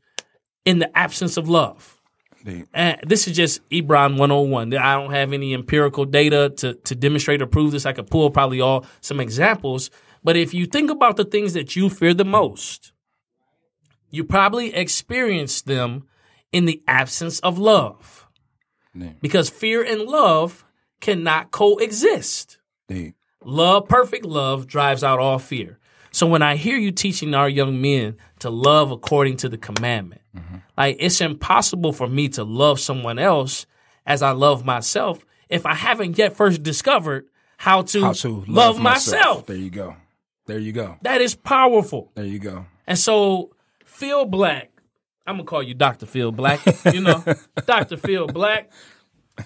in the absence of love. Indeed. And this is just Ebron 101. I don't have any empirical data to, to demonstrate or prove this. I could pull probably all some examples. But if you think about the things that you fear the most, you probably experienced them in the absence of love. Because fear and love cannot coexist. love, perfect love drives out all fear. So when I hear you teaching our young men to love according to the commandment, like it's impossible for me to love someone else as I love myself if I haven't yet first discovered how to,
How to
love, myself.
There you go. There you go.
That is powerful.
There you go.
And so Phil Black, I'm gonna call you Dr. Phil Black, you know, *laughs* Dr. Phil Black,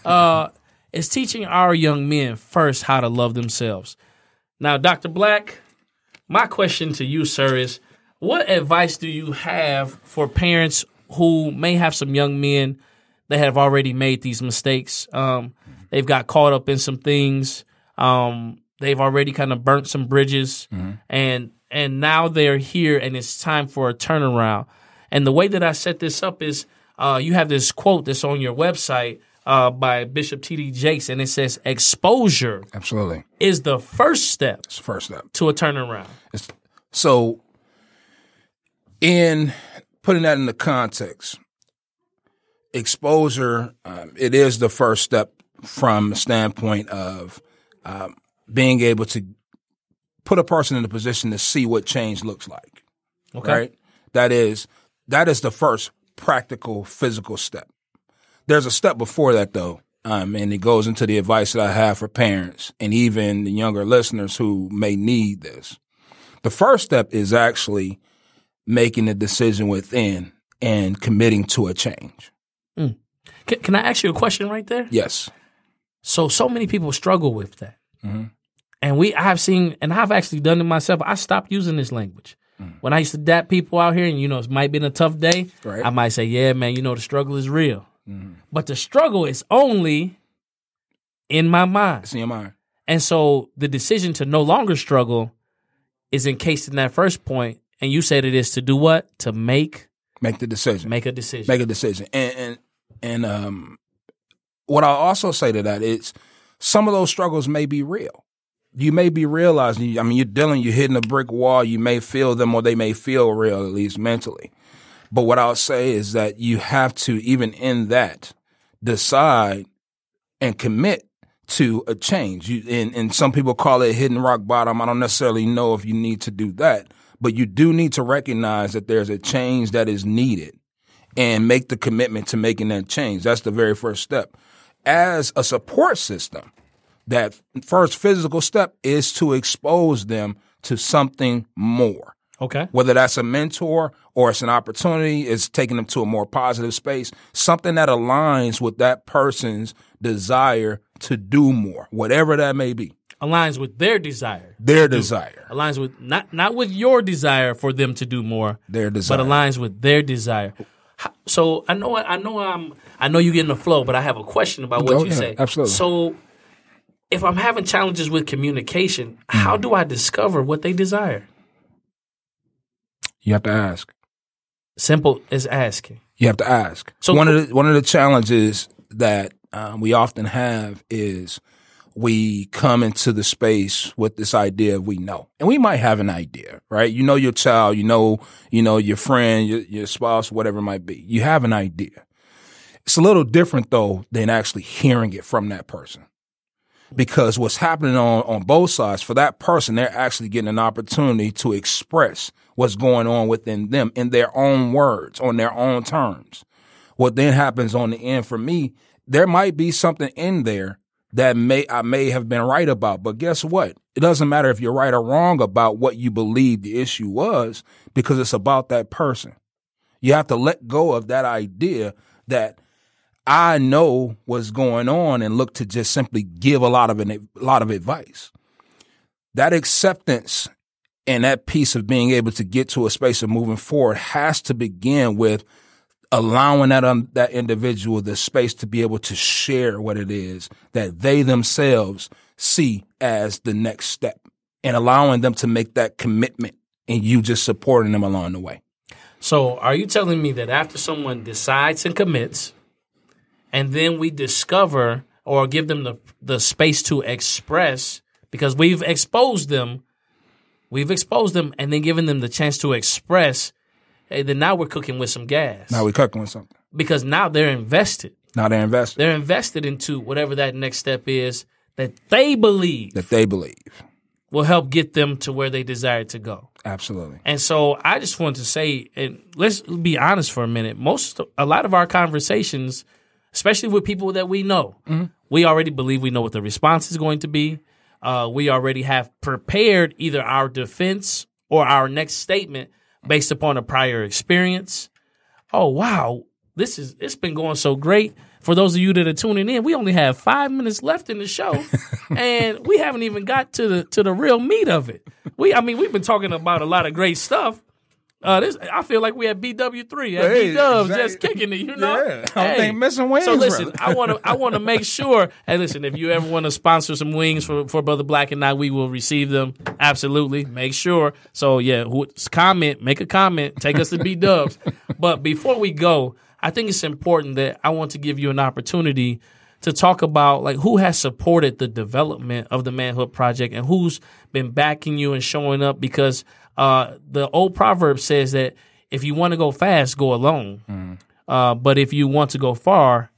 uh, is teaching our young men first how to love themselves. Now, Dr. Black, my question to you, sir, is what advice do you have for parents who may have some young men that have already made these mistakes? Um, they've got caught up in some things. Um, they've already kind of burnt some bridges, and and now they're here, and it's time for a turnaround. And the way that I set this up is, uh, you have this quote that's on your website uh, by Bishop T.D. Jakes, and it says, "Exposure
Absolutely.
is the first step
It's the first step.
to a turnaround."
It's, so, in putting that into context, exposure um, it is the first step from the standpoint of um, being able to put a person in a position to see what change looks like.
Okay.
Right. That is that is the first practical physical step. There's a step before that though, um, and it goes into the advice that I have for parents and even the younger listeners who may need this. The first step is actually making a decision within and committing to a change. Hmm.
Can, can I ask you a question right there?
Yes.
So, so many people struggle with that,
Mhm.
and we I've seen, and I've actually done it myself. I stopped using this language. Mm. When I used to dap people out here, and you know, it might been a tough day,
Right.
I might say, "Yeah, man, you know, the struggle is real," mm-hmm. but the struggle is only in my mind.
It's in your mind.
And so the decision to no longer struggle is encased in that first point. And you said it is to do what? To make
Make the decision.
make a decision.
make a decision. And and and um, what I also say to that is, some of those struggles may be real. You may be realizing. I mean, you're dealing. You're hitting a brick wall. You may feel them, or they may feel real, at least mentally. But what I'll say is that you have to, even in that, decide and commit to a change. You, and, and some people call it hitting rock bottom. I don't necessarily know if you need to do that, but you do need to recognize that there's a change that is needed and make the commitment to making that change. That's the very first step. As a support system, that first physical step is to expose them to something more.
okay.
Whether that's a mentor or it's an opportunity, it's taking them to a more positive space, something that aligns with that person's desire to do more, whatever that may be.
Aligns with their desire.
Their desire.
Aligns with not not with your desire for them to do more,
Their desire.
but aligns with their desire. So I know I know I'm I know you get in the flow, but I have a question about what you say.
Absolutely.
So if I'm having challenges with communication, how do I discover what they desire?
You have to ask.
Simple as asking.
You have to ask.
So-
So one of the one of the challenges that um, we often have is we come into the space with this idea we know, and we might have an idea, right? You know your child, you know, you know your friend, your, your spouse, whatever it might be. You have an idea. It's a little different though than actually hearing it from that person. Because what's happening on, on both sides, for that person, they're actually getting an opportunity to express what's going on within them in their own words, on their own terms. What then happens on the end for me, there might be something in there that may I may have been right about, but guess what? It doesn't matter if you're right or wrong about what you believe the issue was because it's about that person. You have to let go of that idea that I know what's going on and look to just simply give a lot of an, a lot of advice. That acceptance and that piece of being able to get to a space of moving forward has to begin with allowing that um, that individual the space to be able to share what it is that they themselves see as the next step and allowing them to make that commitment and you just supporting them along the way.
So, are you telling me that after someone decides and commits, and then we discover or give them the the space to express because we've exposed them, we've exposed them, and then given them the chance to express, hey, then now we're cooking with some gas
Now we're cooking with something.
because now they're invested.
Now they're invested.
They're invested into whatever that next step is that they believe
that they believe.
will help get them to where they desire to go.
Absolutely.
And so I just want to say, and let's be honest for a minute. Most, a lot of our conversations, especially with people that we know, we already believe we know what the response is going to be. Uh, we already have prepared either our defense or our next statement based upon a prior experience. Oh wow, this is it's been going so great. For those of you that are tuning in, we only have five minutes left in the show, *laughs* and we haven't even got to the to the real meat of it. We, I mean, we've been talking about a lot of great stuff. Uh, this, I feel like we had BW three at
Hey,
B Dubs just kicking it. You know,
Yeah. I don't think missing wings,
So listen,
brother.
I want to I *laughs* want to make sure. Hey, listen, if you ever want to sponsor some wings for for Brother Black and I, we will receive them. Absolutely, make sure. So yeah, who, comment, make a comment, take us to B Dubs. *laughs* but before we go, I think it's important that I want to give you an opportunity to talk about like who has supported the development of the Manhood Project and who's been backing you and showing up because uh, the old proverb says that if you want to go fast, go alone. Uh, but if you want to go far,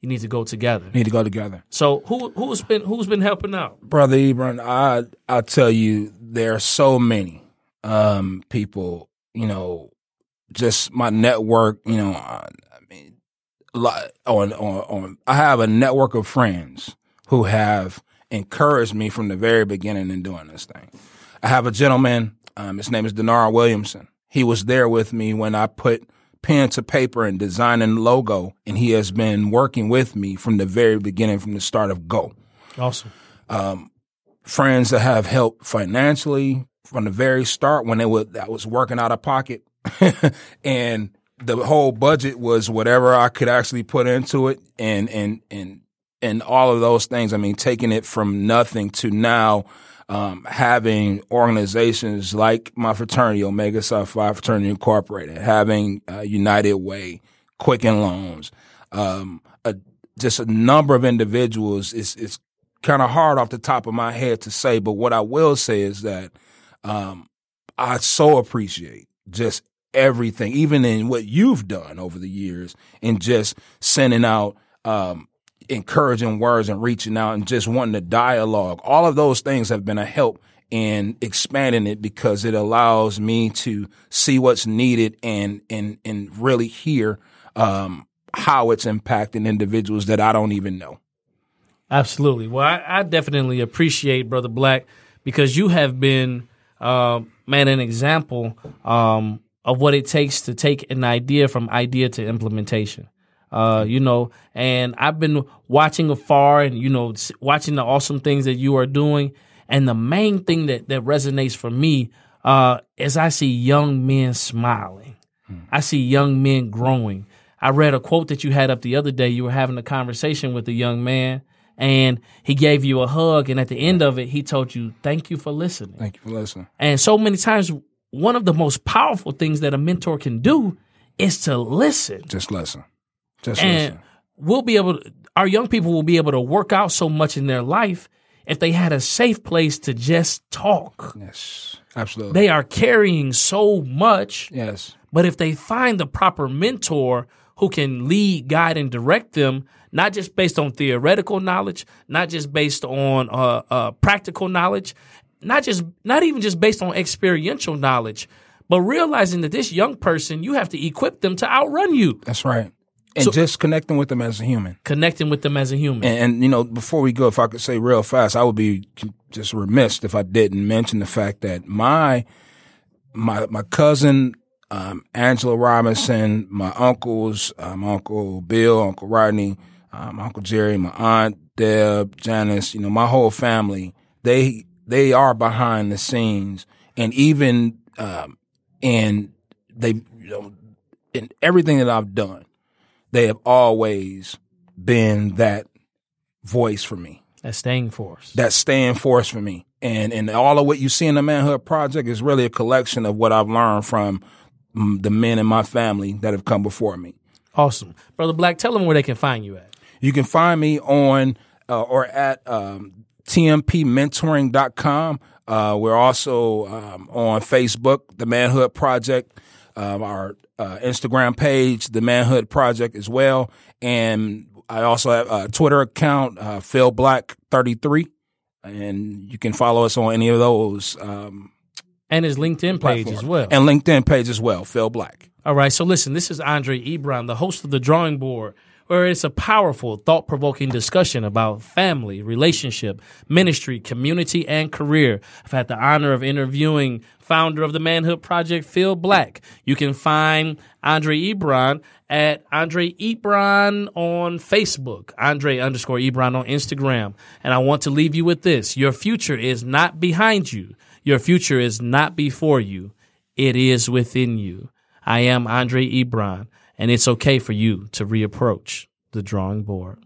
you need to go together.
You Need to go together.
So who who's been who's been helping out?
Brother Ebron, I I tell you, there are so many um, people, you know, just my network, you know, I, I mean, lot on, on on I have a network of friends who have encouraged me from the very beginning in doing this thing. I have a gentleman, um, his name is Denara Williamson. He was there with me when I put pen to paper and designing logo, and he has been working with me from the very beginning, from the start of Go
Awesome.
Um, friends that have helped financially from the very start when they were I was working out of pocket *laughs* and the whole budget was whatever I could actually put into it and and and and all of those things. I mean, taking it from nothing to now um, having organizations like my fraternity, Omega Psi Phi Fraternity Incorporated, having uh, United Way, Quicken Loans, um, a, just a number of individuals. It's, it's kind of hard off the top of my head to say, but what I will say is that um, I so appreciate just everything, even in what you've done over the years, in just sending out um, encouraging words and reaching out and just wanting to dialogue. All of those things have been a help in expanding it because it allows me to see what's needed and and and really hear um, how it's impacting individuals that I don't even know.
Absolutely. Well, I, I definitely appreciate Brother Black because you have been, uh, man, an example um, of what it takes to take an idea from idea to implementation. Uh, you know, and I've been watching afar and, you know, watching the awesome things that you are doing. And the main thing that, that resonates for me uh, is I see young men smiling. I see young men growing. I read a quote that you had up the other day. You were having a conversation with a young man, and he gave you a hug. And at the end of it, he told you, Thank you for listening.
Thank you for listening.
And so many times, one of the most powerful things that a mentor can do is to listen.
Just listen. Just
And
listen.
we'll be able to, our young people will be able to work out so much in their life if they had a safe place to just talk.
Yes. Absolutely.
They are carrying so much.
yes.
But if they find the proper mentor who can lead, guide, and direct them, not just based on theoretical knowledge, not just based on uh, uh, practical knowledge, not just not even just based on experiential knowledge, but realizing that this young person, you have to equip them to outrun you,
That's right. And just connecting with them as a human.
connecting with them as a human.
And, and you know, before we go, if I could say real fast, I would be just remiss if I didn't mention the fact that my my my cousin um, Angela Robinson, my uncles, uh, my uncle Bill, Uncle Rodney, uh, my uncle Jerry, my aunt Deb, Janice, you know, my whole family, they they are behind the scenes, and even um, in they you know in everything that I've done, they have always been that voice for me,
that staying force.
that staying force for me. And and all of what you see in the Manhood Project is really a collection of what I've learned from the men in my family that have come before me.
awesome, brother Black. Tell them where they can find you at.
You can find me on uh, or at um, tmpmentoring.com. Uh, we're also um, on Facebook, The Manhood Project, um, our uh, Instagram page, The Manhood Project as well. And I also have a Twitter account, uh, Phil Black thirty three, and you can follow us on any of those um,
and his LinkedIn page as well.
and LinkedIn page as well. Phil Black.
All right, so listen, this is Andre Ebron, the host of The Drawing Board, where it's a powerful, thought provoking discussion about family, relationship, ministry, community, and career. I've had the honor of interviewing founder of the Manhood Project, Phil Black. You can find Andre Ebron at Andre Ebron on Facebook, Andre underscore Ebron on Instagram. And I want to leave you with this your future is not behind you, your future is not before you, it is within you. I am Andre Ebron, and it's okay for you to reapproach the drawing board.